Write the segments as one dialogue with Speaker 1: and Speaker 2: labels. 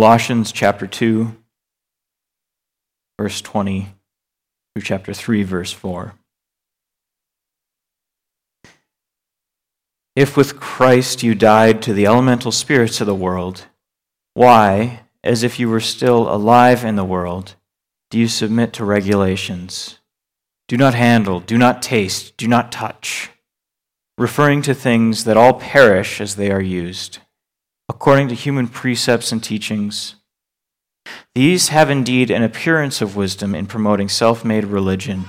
Speaker 1: Colossians chapter 2, verse 20 through chapter 3, verse 4. If with Christ you died to the elemental spirits of the world, why, as if you were still alive in the world, do you submit to regulations? Do not handle, do not taste, do not touch, referring to things that all perish as they are used, according to human precepts and teachings. These have indeed an appearance of wisdom in promoting self made religion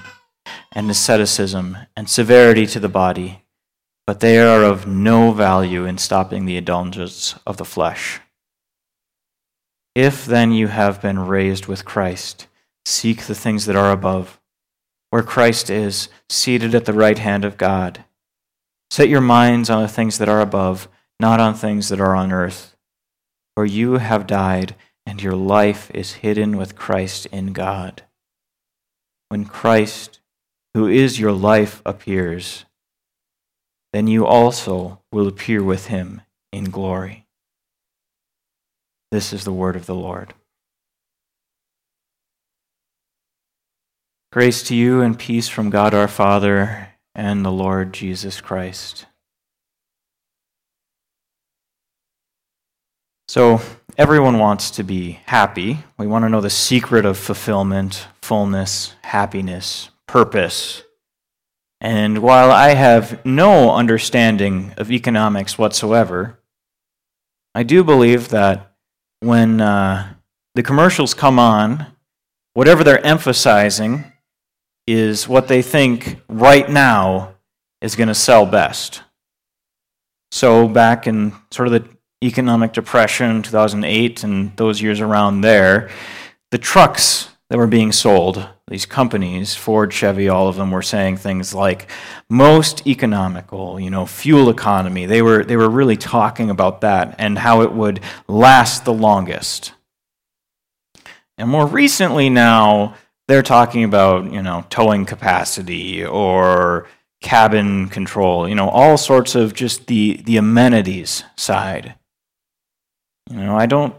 Speaker 1: and asceticism and severity to the body, but they are of no value in stopping the indulgence of the flesh. If then you have been raised with Christ, seek the things that are above, where Christ is, seated at the right hand of God. Set your minds on the things that are above, not on things that are on earth. For you have died, and your life is hidden with Christ in God. When Christ, who is your life, appears, then you also will appear with him in glory. This is the word of the Lord. Grace to you and peace from God our Father and the Lord Jesus Christ. So, everyone wants to be happy. We want to know the secret of fulfillment, fullness, happiness, purpose. And while I have no understanding of economics whatsoever, I do believe that when uh, the commercials come on, whatever they're emphasizing is what they think right now is going to sell best. So, back in sort of the economic depression, 2008, and those years around there, the trucks that were being sold, these companies, Ford, Chevy, all of them were saying things like most economical, you know, fuel economy. They were, they were really talking about that and how it would last the longest. And more recently now, they're talking about, you know, towing capacity or cabin control, you know, all sorts of just the, the amenities side. You know, I don't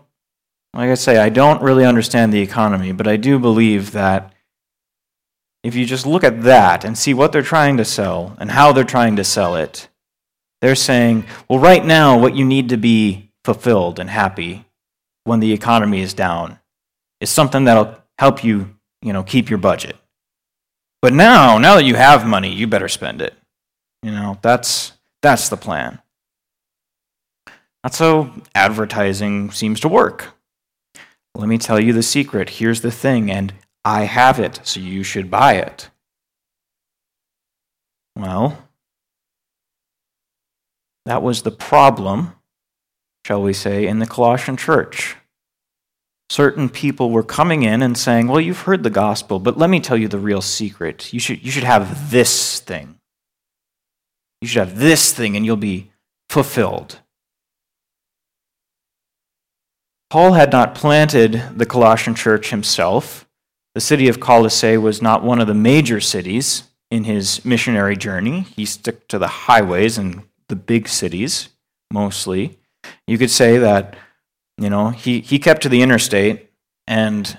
Speaker 1: like I say, I don't really understand the economy, but I do believe that if you just look at that and see what they're trying to sell and how they're trying to sell it, they're saying, well, right now, what you need to be fulfilled and happy when the economy is down is something that'll help you, you know, keep your budget. But now, now that you have money, you better spend it. You know, that's that's the plan. That's how advertising seems to work. Let me tell you the secret. Here's the thing, and I have it, so you should buy it. Well, that was the problem, shall we say, in the Colossian church. Certain people were coming in and saying, Well, you've heard the gospel, but let me tell you the real secret. You should, you should have this thing. You should have this thing, and you'll be fulfilled. Paul had not planted the Colossian church himself. The city of Colossae was not one of the major cities in his missionary journey. He stuck to the highways and the big cities mostly. You could say that, you know, he, he kept to the interstate and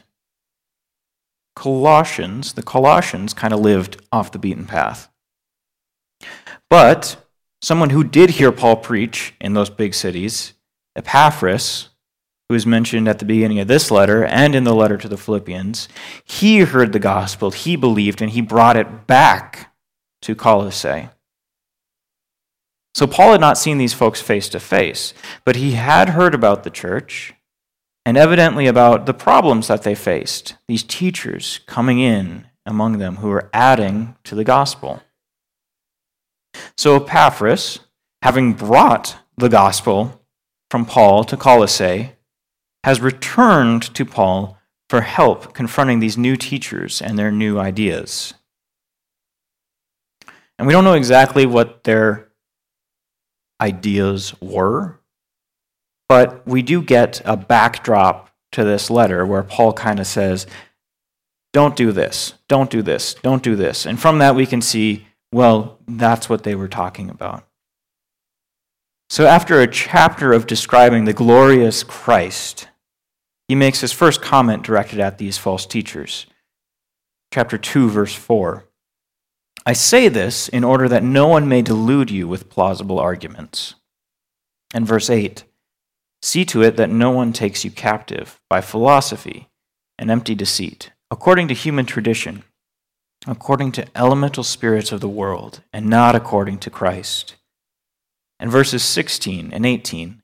Speaker 1: Colossians, the Colossians kind of lived off the beaten path. But someone who did hear Paul preach in those big cities, Epaphras, who is mentioned at the beginning of this letter and in the letter to the Philippians, he heard the gospel, he believed, and he brought it back to Colossae. So Paul had not seen these folks face to face, but he had heard about the church and evidently about the problems that they faced, these teachers coming in among them who were adding to the gospel. So Epaphras, having brought the gospel from Paul to Colossae, has returned to Paul for help confronting these new teachers and their new ideas. And we don't know exactly what their ideas were, but we do get a backdrop to this letter where Paul kind of says, Don't do this, don't do this, don't do this. And from that, we can see, well, that's what they were talking about. So, after a chapter of describing the glorious Christ, he makes his first comment directed at these false teachers. Chapter 2, verse 4. I say this in order that no one may delude you with plausible arguments. And verse 8 See to it that no one takes you captive by philosophy and empty deceit, according to human tradition, according to elemental spirits of the world, and not according to Christ. And verses 16 and 18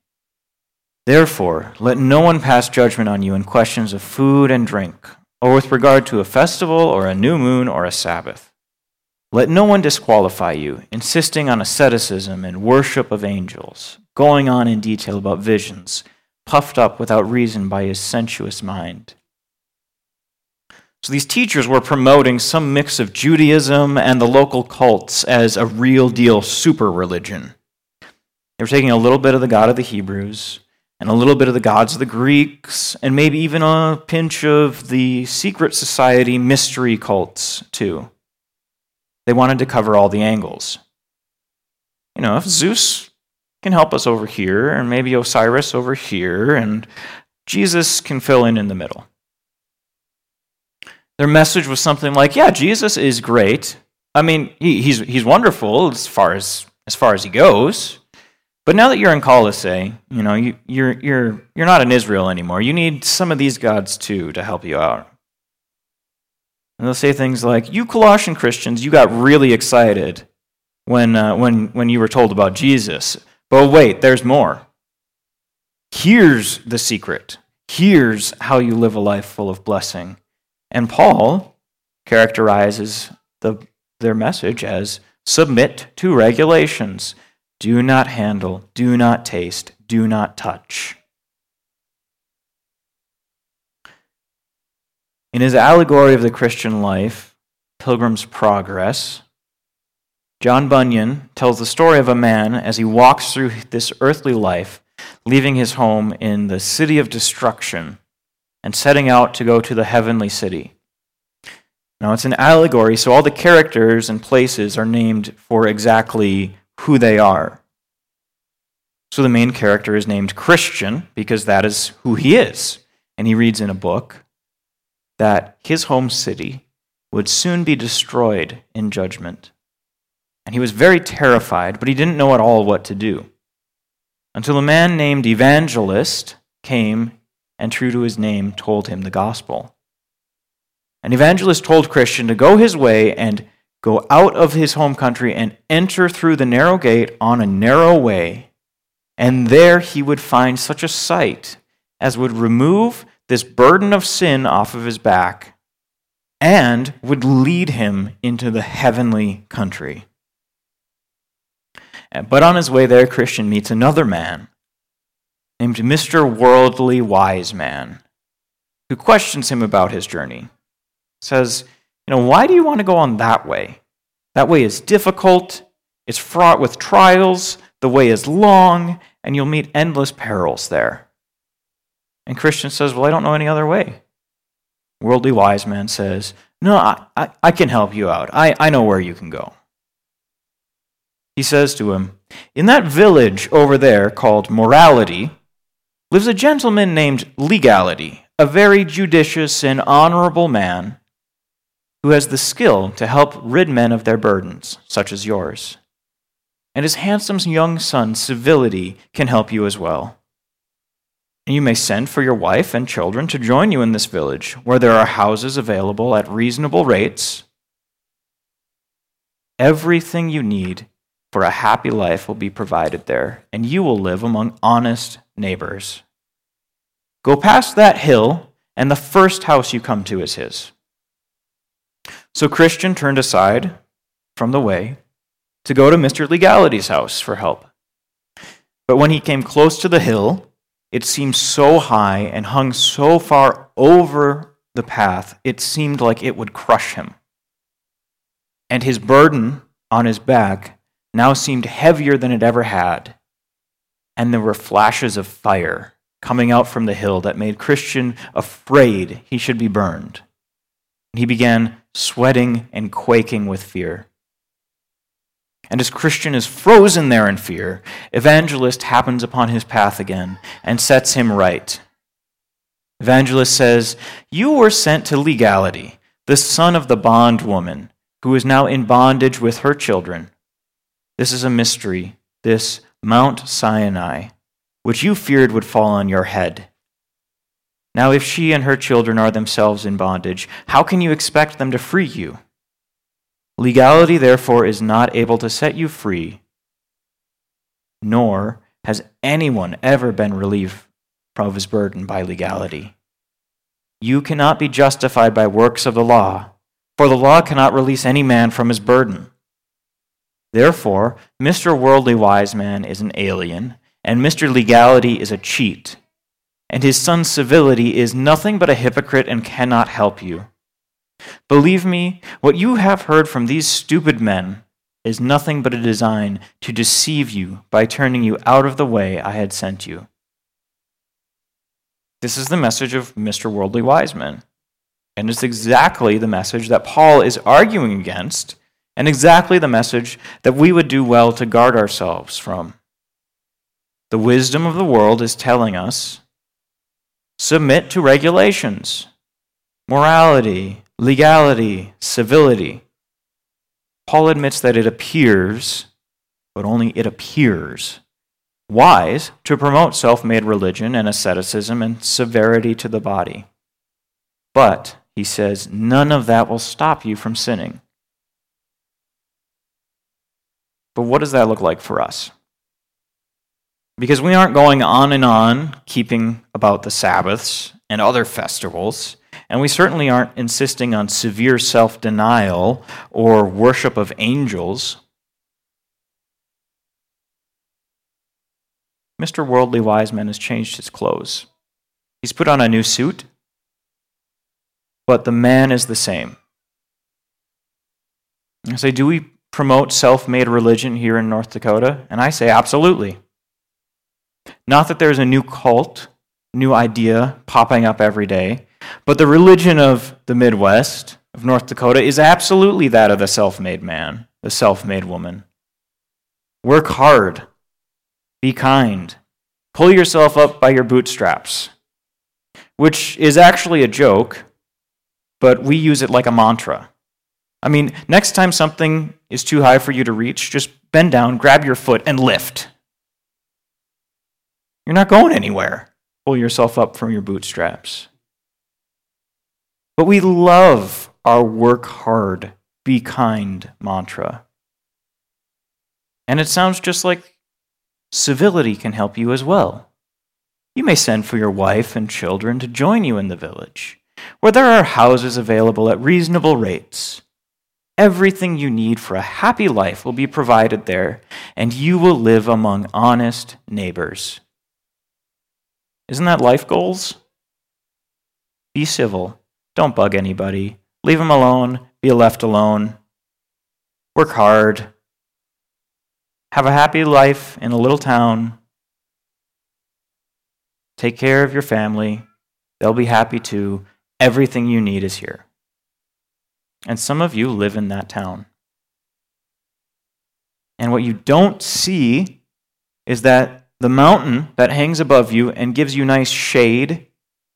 Speaker 1: Therefore, let no one pass judgment on you in questions of food and drink, or with regard to a festival, or a new moon, or a Sabbath. Let no one disqualify you, insisting on asceticism and worship of angels, going on in detail about visions, puffed up without reason by his sensuous mind. So these teachers were promoting some mix of Judaism and the local cults as a real deal super religion. They were taking a little bit of the God of the Hebrews and a little bit of the gods of the Greeks, and maybe even a pinch of the secret society mystery cults, too. They wanted to cover all the angles. You know, if Zeus can help us over here, and maybe Osiris over here, and Jesus can fill in in the middle. Their message was something like, "Yeah, Jesus is great. I mean, he, he's he's wonderful as far as as far as he goes. But now that you're in Colossae, you know, you, you're, you're, you're not in Israel anymore. You need some of these gods too to help you out. And they'll say things like, You Colossian Christians, you got really excited when, uh, when, when you were told about Jesus. But wait, there's more. Here's the secret. Here's how you live a life full of blessing. And Paul characterizes the, their message as submit to regulations do not handle, do not taste, do not touch. In his allegory of the Christian life, Pilgrim's Progress, John Bunyan tells the story of a man as he walks through this earthly life, leaving his home in the city of destruction and setting out to go to the heavenly city. Now, it's an allegory, so all the characters and places are named for exactly who they are. So the main character is named Christian because that is who he is. And he reads in a book that his home city would soon be destroyed in judgment. And he was very terrified, but he didn't know at all what to do. Until a man named Evangelist came and, true to his name, told him the gospel. And evangelist told Christian to go his way and go out of his home country and enter through the narrow gate on a narrow way. And there he would find such a sight as would remove this burden of sin off of his back and would lead him into the heavenly country. But on his way there, Christian meets another man named Mr. Worldly Wise Man, who questions him about his journey. Says, you know, why do you want to go on that way? That way is difficult, it's fraught with trials, the way is long, and you'll meet endless perils there. And Christian says, Well, I don't know any other way. Worldly wise man says, No, I, I, I can help you out. I, I know where you can go. He says to him, In that village over there called Morality lives a gentleman named Legality, a very judicious and honorable man who has the skill to help rid men of their burdens, such as yours. And his handsome young son, Civility, can help you as well. And you may send for your wife and children to join you in this village, where there are houses available at reasonable rates. Everything you need for a happy life will be provided there, and you will live among honest neighbors. Go past that hill, and the first house you come to is his. So Christian turned aside from the way to go to Mr. Legality's house for help. But when he came close to the hill, it seemed so high and hung so far over the path, it seemed like it would crush him. And his burden on his back now seemed heavier than it ever had. And there were flashes of fire coming out from the hill that made Christian afraid he should be burned. He began sweating and quaking with fear. And as Christian is frozen there in fear, Evangelist happens upon his path again and sets him right. evangelist says, You were sent to legality, the son of the bondwoman, who is now in bondage with her children. This is a mystery, this Mount Sinai, which you feared would fall on your head. Now, if she and her children are themselves in bondage, how can you expect them to free you? Legality, therefore, is not able to set you free, nor has anyone ever been relieved of his burden by legality. You cannot be justified by works of the law, for the law cannot release any man from his burden. Therefore, Mr. Worldly Wise Man is an alien, and Mr. Legality is a cheat, and his son Civility is nothing but a hypocrite and cannot help you. Believe me, what you have heard from these stupid men is nothing but a design to deceive you by turning you out of the way I had sent you. This is the message of Mr. Worldly Wiseman. And it's exactly the message that Paul is arguing against, and exactly the message that we would do well to guard ourselves from. The wisdom of the world is telling us submit to regulations, morality, legality, civility. Paul admits that it appears, but only it appears, wise to promote self made religion and asceticism and severity to the body. But, he says, none of that will stop you from sinning. But what does that look like for us? Because we aren't going on and on keeping about the Sabbaths and other festivals, and we certainly aren't insisting on severe self denial or worship of angels. Mr. Worldly Wise Man has changed his clothes. He's put on a new suit, but the man is the same. I say, do we promote self made religion here in North Dakota? And I say, absolutely. Not that there's a new cult, new idea popping up every day, but the religion of the Midwest, of North Dakota, is absolutely that of the self made man, the self made woman. Work hard, be kind. Pull yourself up by your bootstraps, which is actually a joke, but we use it like a mantra. I mean, next time something is too high for you to reach, just bend down, grab your foot, and lift. You're not going anywhere. Pull yourself up from your bootstraps. But we love our work hard, be kind mantra. And it sounds just like civility can help you as well. You may send for your wife and children to join you in the village, where there are houses available at reasonable rates. Everything you need for a happy life will be provided there, and you will live among honest neighbors. Isn't that life goals? Be civil. Don't bug anybody. Leave them alone. Be left alone. Work hard. Have a happy life in a little town. Take care of your family. They'll be happy too. Everything you need is here. And some of you live in that town. And what you don't see is that the mountain that hangs above you and gives you nice shade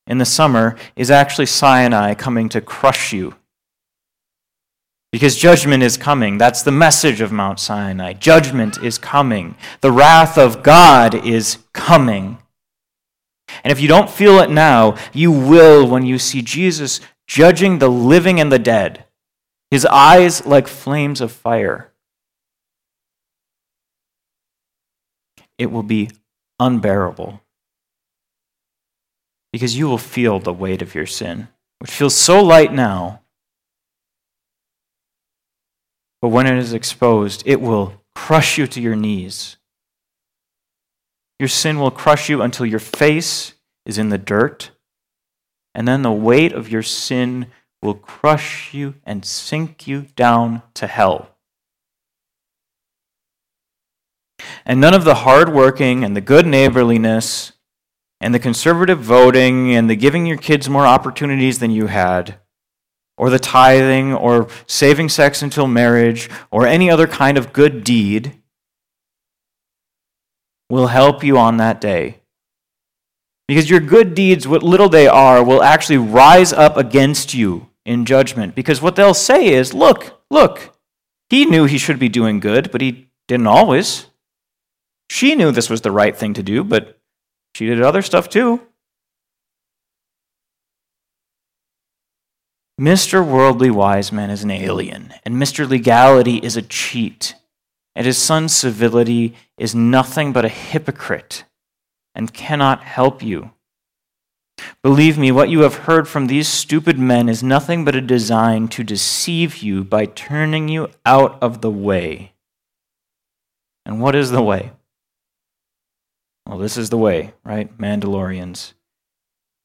Speaker 1: in the summer is actually Sinai coming to crush you. Because judgment is coming. That's the message of Mount Sinai. Judgment is coming. The wrath of God is coming. And if you don't feel it now, you will when you see Jesus judging the living and the dead, his eyes like flames of fire. It will be unbearable because you will feel the weight of your sin, which feels so light now. But when it is exposed, it will crush you to your knees. Your sin will crush you until your face is in the dirt, and then the weight of your sin will crush you and sink you down to hell. And none of the hard working and the good neighborliness and the conservative voting and the giving your kids more opportunities than you had, or the tithing, or saving sex until marriage, or any other kind of good deed will help you on that day. Because your good deeds, what little they are, will actually rise up against you in judgment. Because what they'll say is, look, look, he knew he should be doing good, but he didn't always. She knew this was the right thing to do, but she did other stuff too. Mr. Worldly Wise Man is an alien, and Mr. Legality is a cheat, and his son Civility is nothing but a hypocrite and cannot help you. Believe me, what you have heard from these stupid men is nothing but a design to deceive you by turning you out of the way. And what is the way? Well, this is the way, right? Mandalorians.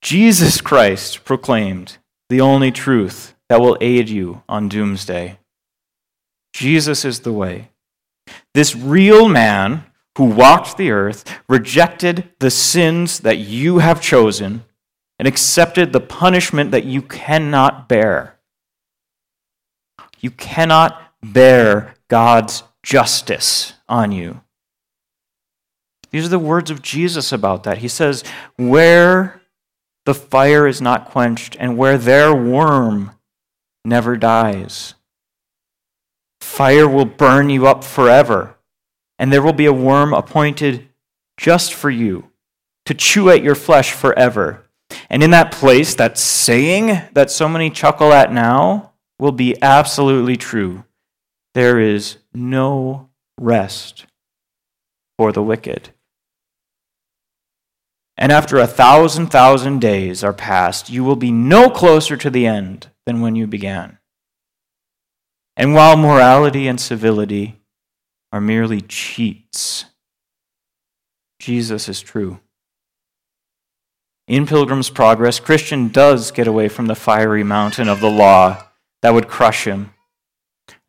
Speaker 1: Jesus Christ proclaimed the only truth that will aid you on doomsday. Jesus is the way. This real man who walked the earth rejected the sins that you have chosen and accepted the punishment that you cannot bear. You cannot bear God's justice on you. These are the words of Jesus about that. He says, Where the fire is not quenched, and where their worm never dies. Fire will burn you up forever, and there will be a worm appointed just for you to chew at your flesh forever. And in that place, that saying that so many chuckle at now will be absolutely true. There is no rest for the wicked. And after a thousand thousand days are passed, you will be no closer to the end than when you began. And while morality and civility are merely cheats, Jesus is true. In Pilgrim's Progress, Christian does get away from the fiery mountain of the law that would crush him.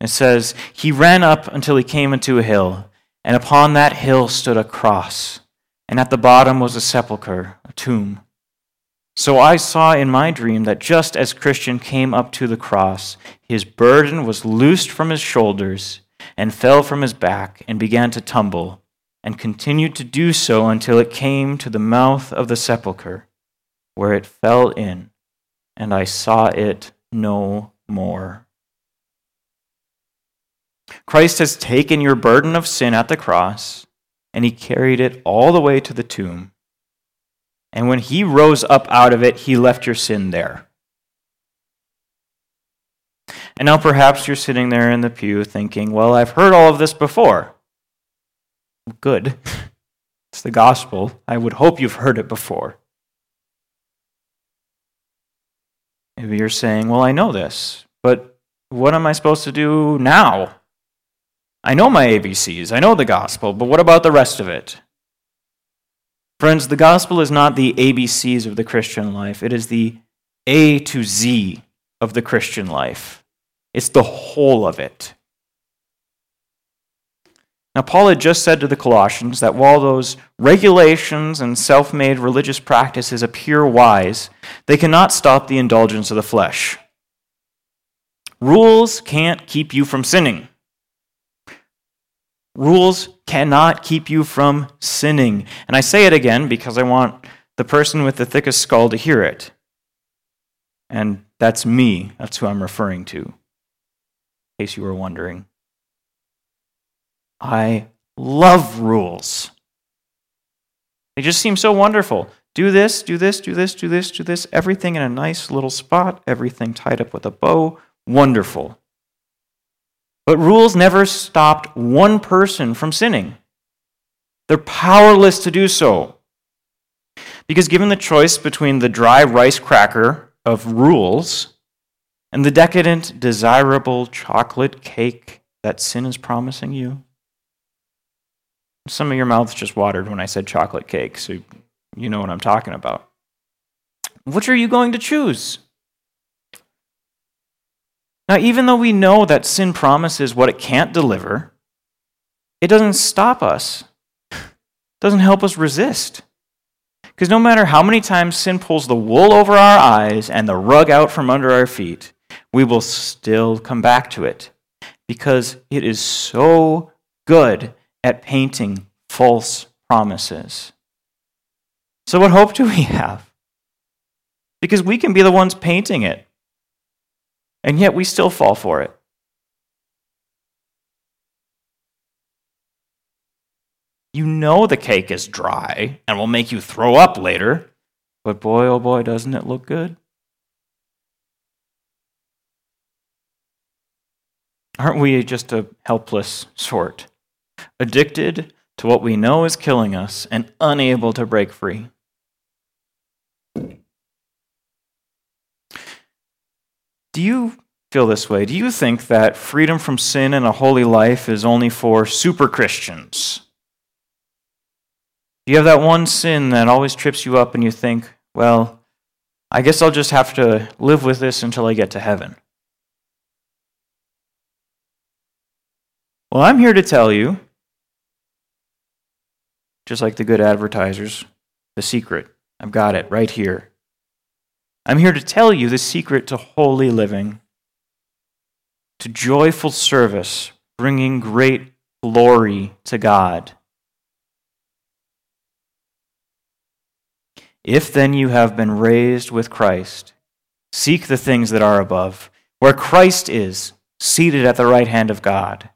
Speaker 1: It says, He ran up until he came into a hill, and upon that hill stood a cross and at the bottom was a sepulchre, a tomb. So I saw in my dream that just as Christian came up to the cross, his burden was loosed from his shoulders and fell from his back and began to tumble, and continued to do so until it came to the mouth of the sepulchre, where it fell in, and I saw it no more. Christ has taken your burden of sin at the cross and he carried it all the way to the tomb. And when he rose up out of it, he left your sin there. And now perhaps you're sitting there in the pew thinking, well, I've heard all of this before. Good. It's the gospel. I would hope you've heard it before. Maybe you're saying, well, I know this, but what am I supposed to do now? I know my ABCs, I know the gospel, but what about the rest of it? Friends, the gospel is not the ABCs of the Christian life, it is the A to Z of the Christian life. It's the whole of it. Now, Paul had just said to the Colossians that while those regulations and self made religious practices appear wise, they cannot stop the indulgence of the flesh. Rules can't keep you from sinning. Rules cannot keep you from sinning. And I say it again because I want the person with the thickest skull to hear it. And that's me. That's who I'm referring to, in case you were wondering. I love rules. They just seem so wonderful. Do this, do this, do this, do this, do this. Everything in a nice little spot, everything tied up with a bow. Wonderful. But rules never stopped one person from sinning. They're powerless to do so. Because given the choice between the dry rice cracker of rules and the decadent, desirable chocolate cake that sin is promising you, some of your mouths just watered when I said chocolate cake, so you know what I'm talking about. Which are you going to choose? Now, even though we know that sin promises what it can't deliver, it doesn't stop us, it doesn't help us resist. Because no matter how many times sin pulls the wool over our eyes and the rug out from under our feet, we will still come back to it because it is so good at painting false promises. So, what hope do we have? Because we can be the ones painting it, and yet we still fall for it. You know the cake is dry and will make you throw up later, but boy, oh boy, doesn't it look good? Aren't we just a helpless sort, addicted to what we know is killing us and unable to break free? Do you feel this way? Do you think that freedom from sin and a holy life is only for super Christians? Do you have that one sin that always trips you up and you think, well, I guess I'll just have to live with this until I get to heaven? Well, I'm here to tell you, just like the good advertisers, the secret. I've got it right here. I'm here to tell you the secret to holy living, to joyful service, bringing great glory to God. If then you have been raised with Christ, seek the things that are above, where Christ is, seated at the right hand of God.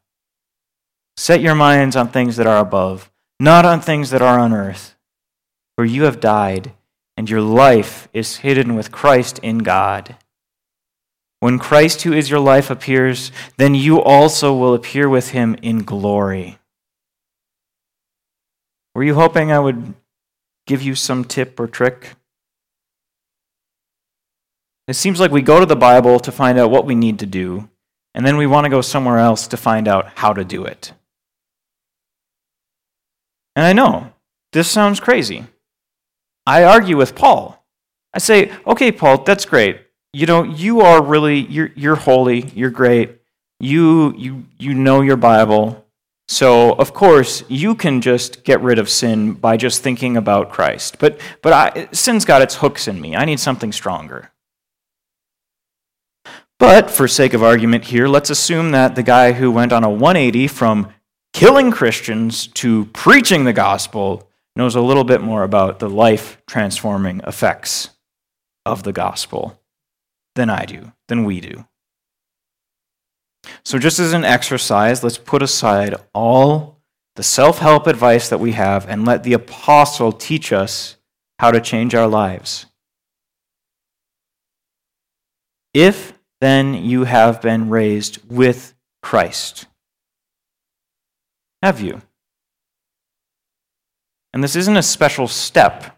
Speaker 1: Set your minds on things that are above, not on things that are on earth, for you have died and your life is hidden with Christ in God. When Christ, who is your life, appears, then you also will appear with him in glory. Were you hoping I would give you some tip or trick? It seems like we go to the Bible to find out what we need to do, and then we want to go somewhere else to find out how to do it. And I know, this sounds crazy. I argue with Paul. I say, okay, Paul, that's great. You know, you are really, you're, you're holy, you're great. You, you, you know your Bible. So, of course, you can just get rid of sin by just thinking about Christ. But, but I, sin's got its hooks in me. I need something stronger. But, for sake of argument here, let's assume that the guy who went on a 180 from killing Christians to preaching the gospel knows a little bit more about the life transforming effects of the gospel than I do, than we do. So, just as an exercise, let's put aside all the self help advice that we have and let the apostle teach us how to change our lives. If then you have been raised with Christ, have you? And this isn't a special step,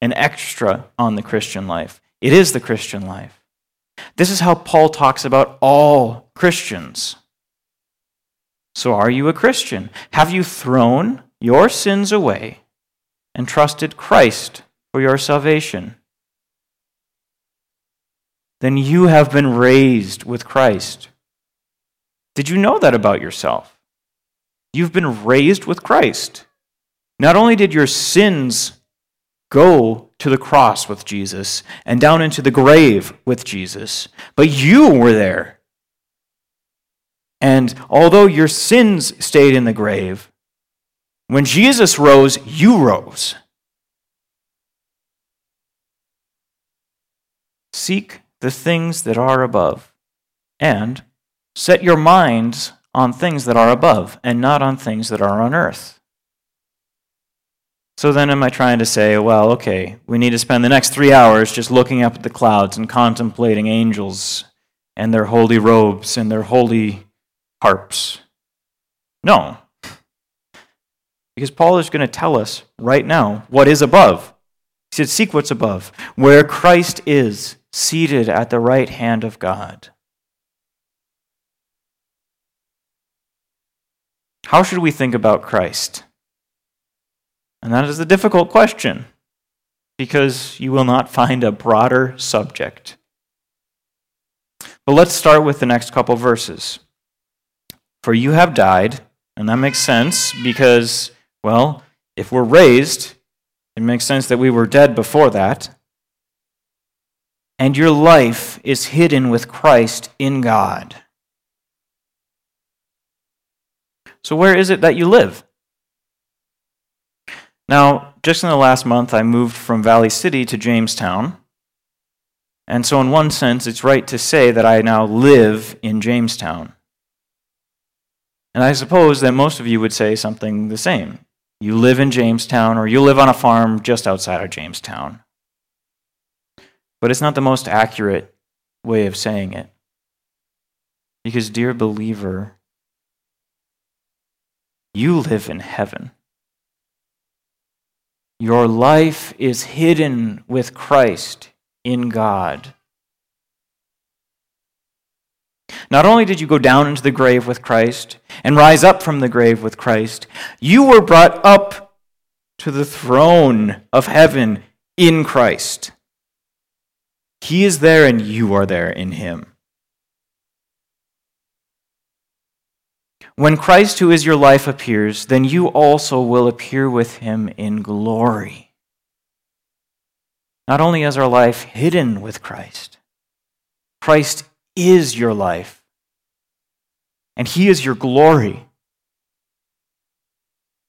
Speaker 1: an extra on the Christian life. It is the Christian life. This is how Paul talks about all Christians. So, are you a Christian? Have you thrown your sins away and trusted Christ for your salvation? Then you have been raised with Christ. Did you know that about yourself? You've been raised with Christ. Not only did your sins go to the cross with Jesus and down into the grave with Jesus, but you were there. And although your sins stayed in the grave, when Jesus rose, you rose. Seek the things that are above, and set your minds on things that are above, and not on things that are on earth. So then, am I trying to say, well, okay, we need to spend the next three hours just looking up at the clouds and contemplating angels and their holy robes and their holy harps? No. Because Paul is going to tell us right now what is above. He said, Seek what's above, where Christ is seated at the right hand of God. How should we think about Christ? And that is a difficult question because you will not find a broader subject. But let's start with the next couple verses. For you have died, and that makes sense because, well, if we're raised, it makes sense that we were dead before that. And your life is hidden with Christ in God. So, where is it that you live? Now, just in the last month, I moved from Valley City to Jamestown. And so, in one sense, it's right to say that I now live in Jamestown. And I suppose that most of you would say something the same. You live in Jamestown, or you live on a farm just outside of Jamestown. But it's not the most accurate way of saying it. Because, dear believer, you live in heaven. Your life is hidden with Christ in God. Not only did you go down into the grave with Christ and rise up from the grave with Christ, you were brought up to the throne of heaven in Christ. He is there and you are there in him. When Christ, who is your life, appears, then you also will appear with him in glory. Not only is our life hidden with Christ, Christ is your life, and he is your glory.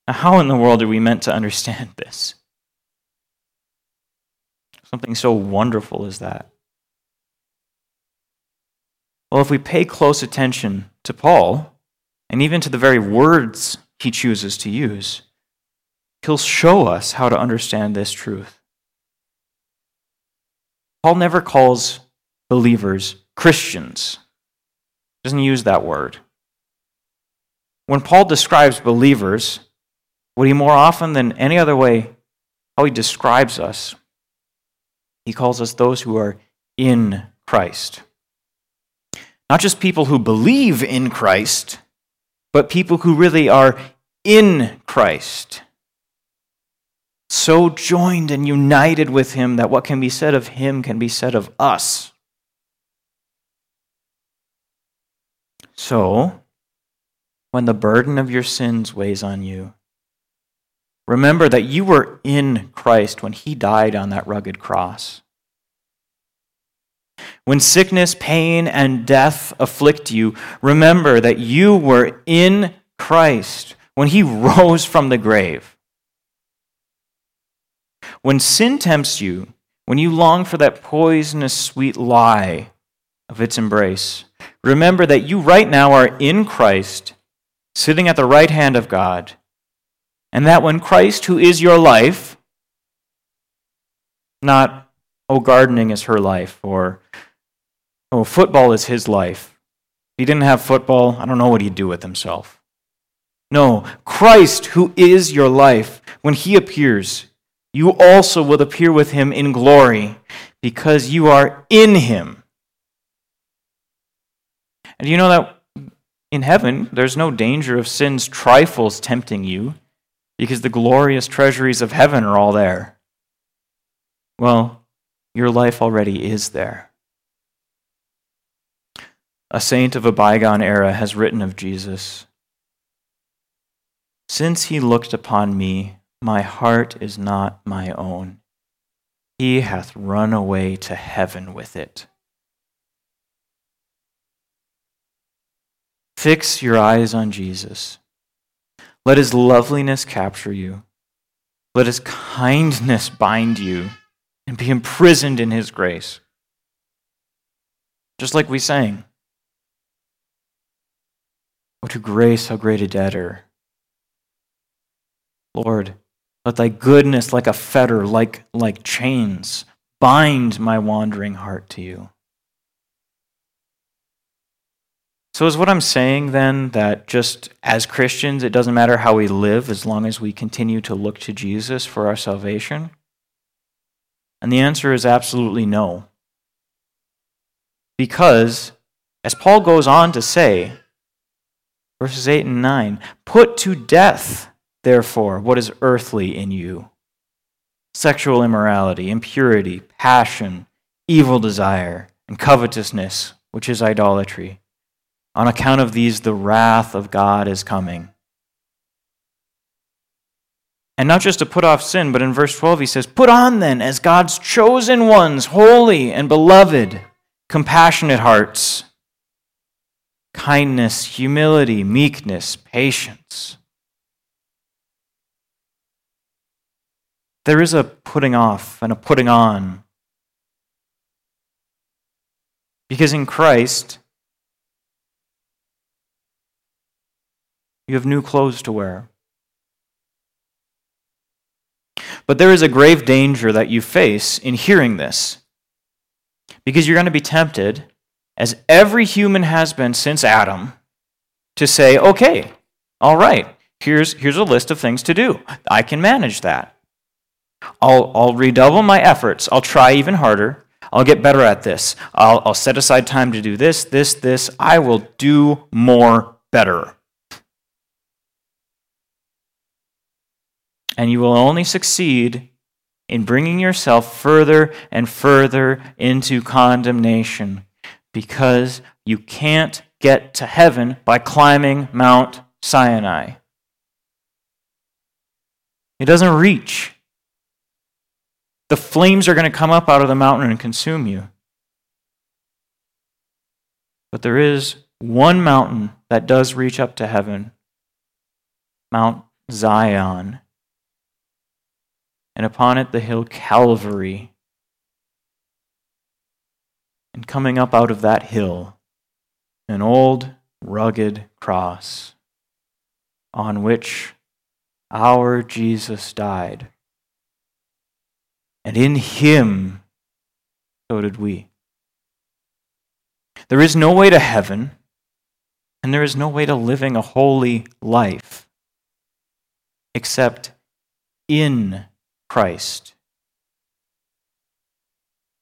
Speaker 1: Now, how in the world are we meant to understand this? Something so wonderful as that. Well, if we pay close attention to Paul, and even to the very words he chooses to use, he'll show us how to understand this truth. Paul never calls believers Christians. He doesn't use that word. When Paul describes believers, what he more often than any other way, how he describes us, he calls us those who are in Christ. Not just people who believe in Christ, but people who really are in Christ. So joined and united with Him that what can be said of Him can be said of us. So, when the burden of your sins weighs on you, remember that you were in Christ when He died on that rugged cross. When sickness, pain, and death afflict you, remember that you were in Christ when he rose from the grave. When sin tempts you, when you long for that poisonous sweet lie of its embrace, remember that you right now are in Christ, sitting at the right hand of God, and that when Christ, who is your life, not, oh, gardening is her life, or Oh, football is his life. If he didn't have football, I don't know what he'd do with himself. No, Christ, who is your life, when he appears, you also will appear with him in glory because you are in him. And you know that in heaven, there's no danger of sin's trifles tempting you because the glorious treasuries of heaven are all there. Well, your life already is there a saint of a bygone era, has written of Jesus Since he looked upon me, my heart is not my own. He hath run away to heaven with it. Fix your eyes on Jesus. Let his loveliness capture you. Let his kindness bind you and be imprisoned in his grace. Just like we sang. Oh, to grace, how great a debtor. Lord, let thy goodness, like a fetter, like, like chains, bind my wandering heart to you. So, is what I'm saying then that just as Christians, it doesn't matter how we live as long as we continue to look to Jesus for our salvation? And the answer is absolutely no. Because, as Paul goes on to say, Verses 8 and 9 Put to death, therefore, what is earthly in you sexual immorality, impurity, passion, evil desire, and covetousness, which is idolatry. On account of these, the wrath of God is coming. And not just to put off sin, but in verse 12 he says, Put on then, as God's chosen ones, holy and beloved, compassionate hearts kindness, humility, meekness, patience. There is a putting off and a putting on. Because in Christ, you have new clothes to wear. But there is a grave danger that you face in hearing this. Because you're going to be tempted, as every human has been since Adam, to say, okay, all right, here's, here's a list of things to do. I can manage that. I'll, I'll redouble my efforts. I'll try even harder. I'll get better at this. I'll, I'll set aside time to do this, this, this. I will do more better. And you will only succeed in bringing yourself further and further into condemnation because you can't get to heaven by climbing Mount Sinai. It doesn't reach. The flames are going to come up out of the mountain and consume you. But there is one mountain that does reach up to heaven Mount Zion and upon it the hill Calvary. And coming up out of that hill, an old rugged cross on which our Jesus died. And in him, so did we. There is no way to heaven, and there is no way to living a holy life except in Christ.